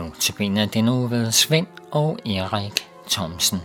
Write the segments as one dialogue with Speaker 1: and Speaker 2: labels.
Speaker 1: Nu til benet den uge ved Svend og Erik Thomsen.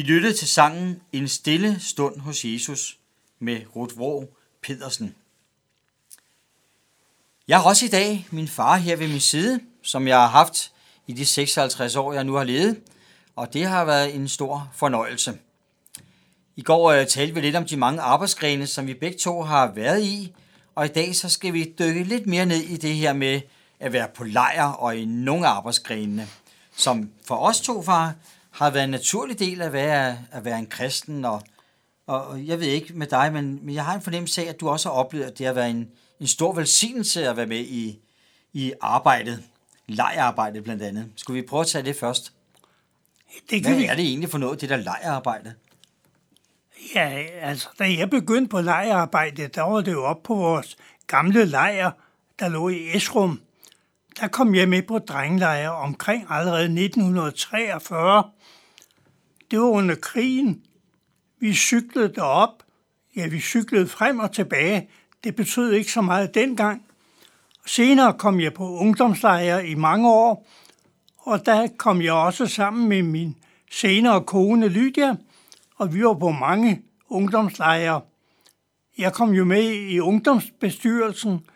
Speaker 2: Vi lyttede til sangen En stille stund hos Jesus med Ruth Vrog Pedersen. Jeg har også i dag min far her ved min side, som jeg har haft i de 56 år, jeg nu har levet, og det har været en stor fornøjelse. I går uh, talte vi lidt om de mange arbejdsgrene, som vi begge to har været i, og i dag så skal vi dykke lidt mere ned i det her med at være på lejr og i nogle arbejdsgrene, arbejdsgrenene, som for os to, far, har været en naturlig del af at være, at være en kristen, og, og jeg ved ikke med dig, men, men jeg har en fornemmelse af, at du også har oplevet, at det har været en, en stor velsignelse at være med i, i arbejdet, lejrarbejdet blandt andet. Skal vi prøve at tage det først?
Speaker 3: Det kan
Speaker 2: Hvad
Speaker 3: vi.
Speaker 2: er det egentlig for noget, det der lejrarbejde?
Speaker 3: Ja, altså, da jeg begyndte på lejrarbejde, der var det jo op på vores gamle lejr, der lå i Esrum. Der kom jeg med på drengelejre omkring allerede 1943. Det var under krigen. Vi cyklede derop. Ja, vi cyklede frem og tilbage. Det betød ikke så meget dengang. Senere kom jeg på ungdomslejre i mange år, og der kom jeg også sammen med min senere kone Lydia, og vi var på mange ungdomslejre. Jeg kom jo med i ungdomsbestyrelsen,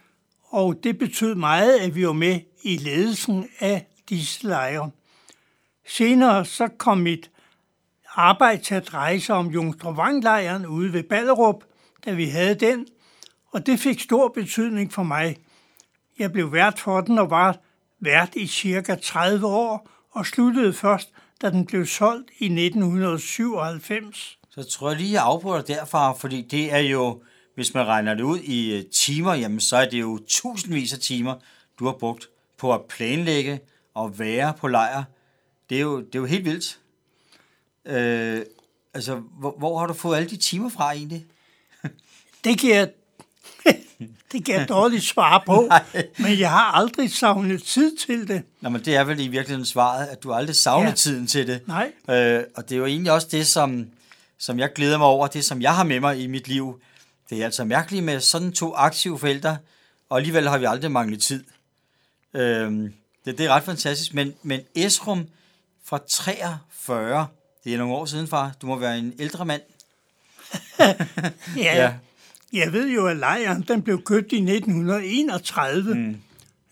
Speaker 3: og det betød meget, at vi var med i ledelsen af disse lejre. Senere så kom mit arbejde til at dreje sig om Jungstrøm ude ved Ballerup, da vi havde den, og det fik stor betydning for mig. Jeg blev vært for den og var vært i cirka 30 år og sluttede først, da den blev solgt i 1997.
Speaker 2: Så tror jeg lige, jeg afbryder derfra, fordi det er jo, hvis man regner det ud i øh, timer, jamen så er det jo tusindvis af timer, du har brugt på at planlægge og være på lejr. Det er jo, det er jo helt vildt. Øh, altså, hvor, hvor har du fået alle de timer fra egentlig?
Speaker 3: Det kan jeg, det kan jeg dårligt svare på,
Speaker 2: Nej.
Speaker 3: men jeg har aldrig savnet tid til det.
Speaker 2: Nå, men det er vel i virkeligheden svaret, at du aldrig savner. Ja. tiden til det.
Speaker 3: Nej.
Speaker 2: Øh, og det er jo egentlig også det, som, som jeg glæder mig over, det som jeg har med mig i mit liv. Det er altså mærkeligt med sådan to aktive forældre, og alligevel har vi aldrig manglet tid. Øh, det, det er ret fantastisk, men, men Esrum fra 43, det er nogle år siden, far. Du må være en ældre mand.
Speaker 3: Ja,
Speaker 2: Ja.
Speaker 3: ja. Jeg ved jo, at lejren den blev købt i 1931. Mm.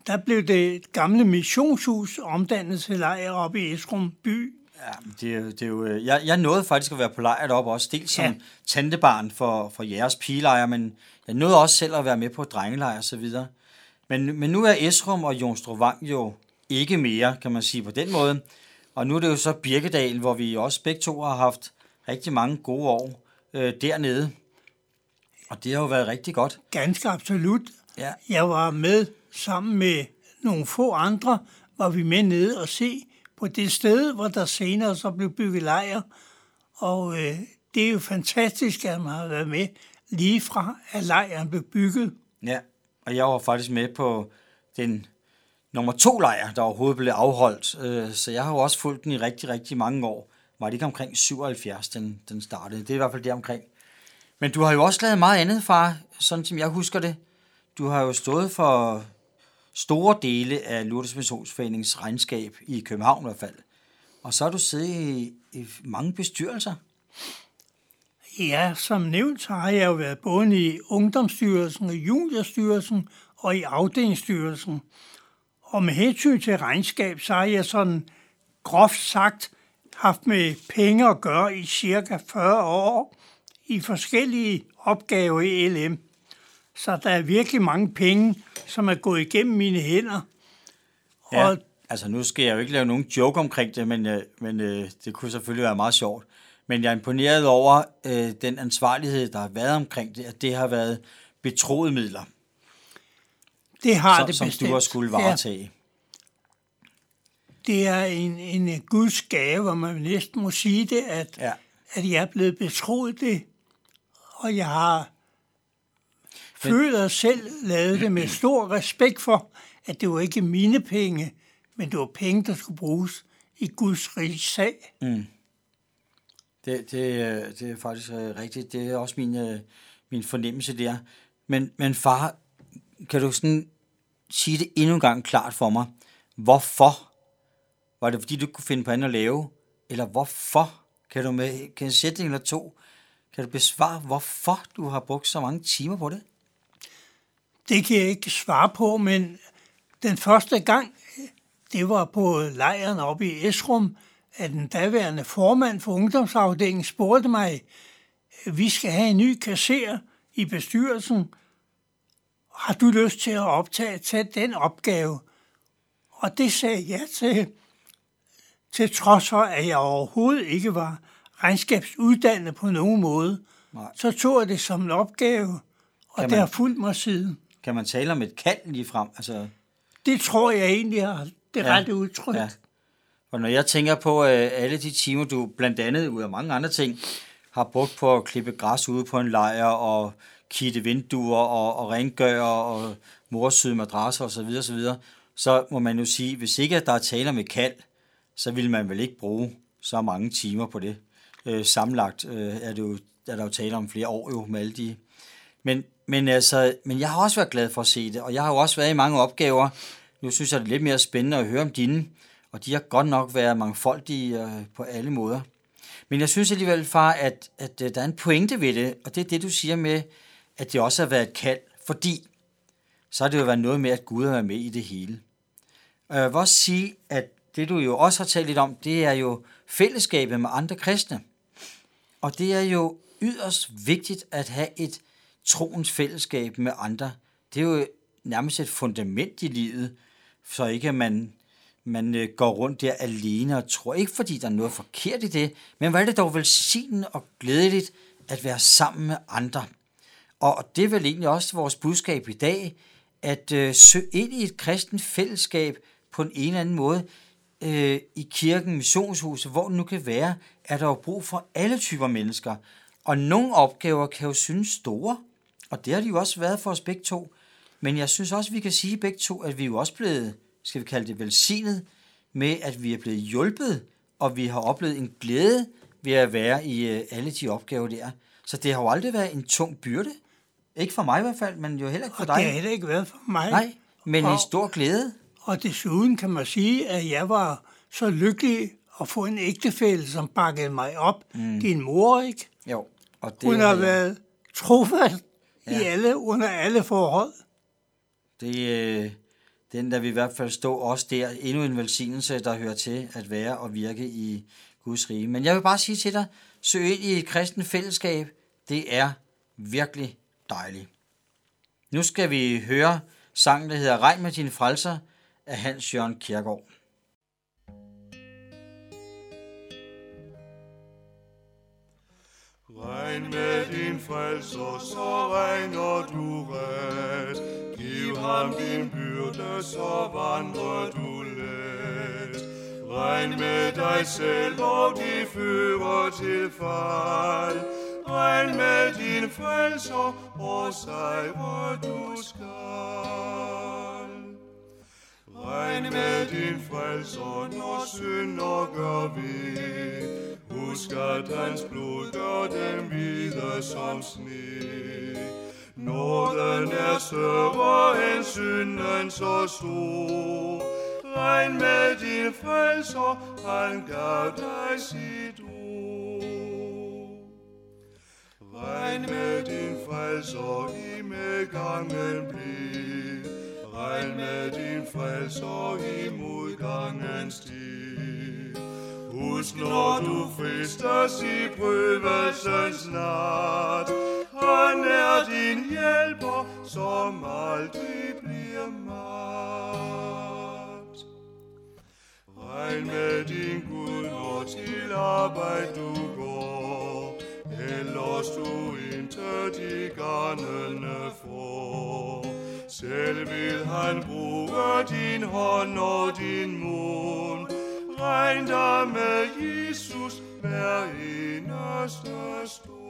Speaker 3: Der blev det gamle missionshus omdannet til lejr oppe i Esrum by.
Speaker 2: Ja, det er, jo- det er jo, øh, jeg, jeg nåede faktisk at være på lejr deroppe også, dels som ja.
Speaker 3: Ja.
Speaker 2: tantebarn for, for jeres pigelejr, men jeg nåede også selv at være med på drengelejr og så videre. Men, men nu er Esrum og Jonstrup Vang jo ikke mere, kan man sige på den måde. Og nu er det jo så Birkedal, hvor vi også begge to har haft rigtig mange gode år øh, dernede. Og det har jo været rigtig godt.
Speaker 3: Ganske absolut.
Speaker 2: Ja.
Speaker 3: Jeg var med sammen med nogle få andre, var vi med nede og se på det sted, hvor der senere så blev bygget lejr. Og øh, det er jo fantastisk, at man har været med lige fra, at lejren blev bygget.
Speaker 2: Ja, og jeg var faktisk med på den nummer to lejr, der overhovedet blev afholdt. Øh, så jeg har jo også fulgt den i rigtig, rigtig mange år. Var det ikke omkring 77, den, den startede? Det er i hvert fald det omkring. Men du har jo også lavet meget andet, far, sådan som jeg husker det. Du har jo stået for store dele af Lourdes Missionsforeningens regnskab i København i hvert fald. Og så har du siddet i, i mange bestyrelser.
Speaker 3: Ja, som nævnt, så har jeg jo været både i Ungdomsstyrelsen og Juniorstyrelsen og i Afdelingsstyrelsen. Og med hensyn til regnskab, så har jeg sådan groft sagt haft med penge at gøre i cirka 40 år i forskellige opgaver i LM. Så der er virkelig mange penge, som er gået igennem mine hænder.
Speaker 2: Ja,
Speaker 3: Og
Speaker 2: altså nu skal jeg jo ikke lave nogen joke omkring det, men, øh, men øh, det kunne selvfølgelig være meget sjovt. Men jeg er imponeret over øh, den ansvarlighed, der har været omkring det, at det har været betroede midler,
Speaker 3: det har
Speaker 2: som,
Speaker 3: det
Speaker 2: som
Speaker 3: bestemt.
Speaker 2: du har skulle
Speaker 3: Ja.
Speaker 2: varetage.
Speaker 3: Det er en, en Guds gave, hvor man næsten må sige det, at,
Speaker 2: Ja.
Speaker 3: at jeg er blevet betroet det, og jeg har følt og selv lavet det med stor respekt for, at det var ikke mine penge, men det var penge, der skulle bruges i Guds rigs sag.
Speaker 2: Det, det, øh, det er faktisk øh, rigtigt. Det er også min, øh, min fornemmelse der. Men, men far, kan du sådan sige det endnu en gang klart for mig? Hvorfor? Var det fordi, du ikke kunne finde på andet at lave? Eller hvorfor? Kan du med kan en sætning eller to, kan du besvare, hvorfor du har brugt så mange timer på det?
Speaker 3: Det kan jeg ikke svare på, men den første gang, det var på lejren oppe i Esrum, at den daværende formand for ungdomsafdelingen spurgte mig, vi skal have en ny kasser i bestyrelsen. Har du lyst til at optage tage den opgave? Og det sagde jeg til, til trods for, at jeg overhovedet ikke var regnskabsuddannet på nogen måde.
Speaker 2: Nej.
Speaker 3: Så tog jeg det som en opgave, og
Speaker 2: Kan
Speaker 3: det
Speaker 2: man-
Speaker 3: har fulgt mig siden.
Speaker 2: Kan man tale om et kald lige frem? Altså,
Speaker 3: Det tror jeg egentlig er det
Speaker 2: Ja.
Speaker 3: rette udtryk.
Speaker 2: Ja. Og når jeg tænker på øh, alle de timer, du blandt andet ud af mange andre ting, har brugt på at klippe græs ude på en lejr, og kitte vinduer, og, og rengøre, og morsyde madrasser osv., osv., så må man jo sige, hvis ikke der er tale om et kald, så vil man vel ikke bruge så mange timer på det. Øh, sammenlagt øh, er, det jo, er der jo tale om flere år jo med alle de... Men, men, altså, men jeg har også været glad for at se det, og jeg har jo også været i mange opgaver. Nu synes jeg, det er lidt mere spændende at høre om dine, og de har godt nok været mangfoldige øh, på alle måder. Men jeg synes alligevel, far, at, at øh, der er en pointe ved det, og det er det, du siger med, at det også har været et kald, fordi så har det jo været noget med, at Gud har været med i det hele. Og jeg vil også sige, at det du jo også har talt lidt om, det er jo fællesskabet med andre kristne. Og det er jo yderst vigtigt at have et troens fællesskab med andre. Det er jo nærmest et fundament i livet, så ikke man, man øh, går rundt der alene og tror ikke, fordi der er noget forkert i det, men hvor er det dog velsignet og glædeligt at være sammen med andre. Og det er vel egentlig også vores budskab i dag, at øh, søge ind i et kristen fællesskab på en, en eller anden måde øh, i kirken, missionshuset, hvor det nu kan være, er der jo brug for alle typer mennesker. Og nogle opgaver kan jo synes store, og det har de jo også været for os begge to. Men jeg synes også, vi kan sige begge to, at vi er jo også blevet, skal vi kalde det velsignet, med at vi er blevet hjulpet, og vi har oplevet en glæde ved at være i øh, alle de opgaver der. Så det har jo aldrig været en tung byrde. Ikke for mig i hvert fald, men jo heller ikke for
Speaker 3: Og det har
Speaker 2: dig.
Speaker 3: heller ikke været for mig.
Speaker 2: Nej, men en
Speaker 3: Og-
Speaker 2: stor glæde.
Speaker 3: Og desuden kan man sige, at jeg var så lykkelig at få en ægtefælle, som bakkede mig op. Mm. Din mor, ikke?
Speaker 2: Jo, og det
Speaker 3: Hun har
Speaker 2: jeg-
Speaker 3: været trofast ja. i alle, under alle forhold.
Speaker 2: Det, øh, den der vi i hvert fald stå også der. Endnu en velsignelse, der hører til at være og virke i Guds rige. Men jeg vil bare sige til dig, søg ind i et kristen fællesskab. Det er virkelig dejligt. Nu skal vi høre sangen, der hedder Regn med din frelser af Hans Jørgen Kierkegaard.
Speaker 4: Regn med din frelser, så regner du ret. Giv ham din byrde, så vandrer du let. Regn med dig selv, og de fører til fald. Regn med din frelser, og sejre du skal. Regn med din frelser, når synder gør vi. Husk at hans blod gør dem hvide som sne. Nåden er større end synden så stor. Regn med din frelser, han gav dig sit ord. Regn med din frelser i medgangen bliv. Regn med din frelser i modgangens tid. Husk, når du fristes i prøvelsens snart, han er din hjælper, som aldrig bliver mat. Regn med din Gud, når til arbejde du går, ellers du intet i garnene får. Selv vil han bruge din hånd og din mund, regn dig med Jesus hver eneste stund.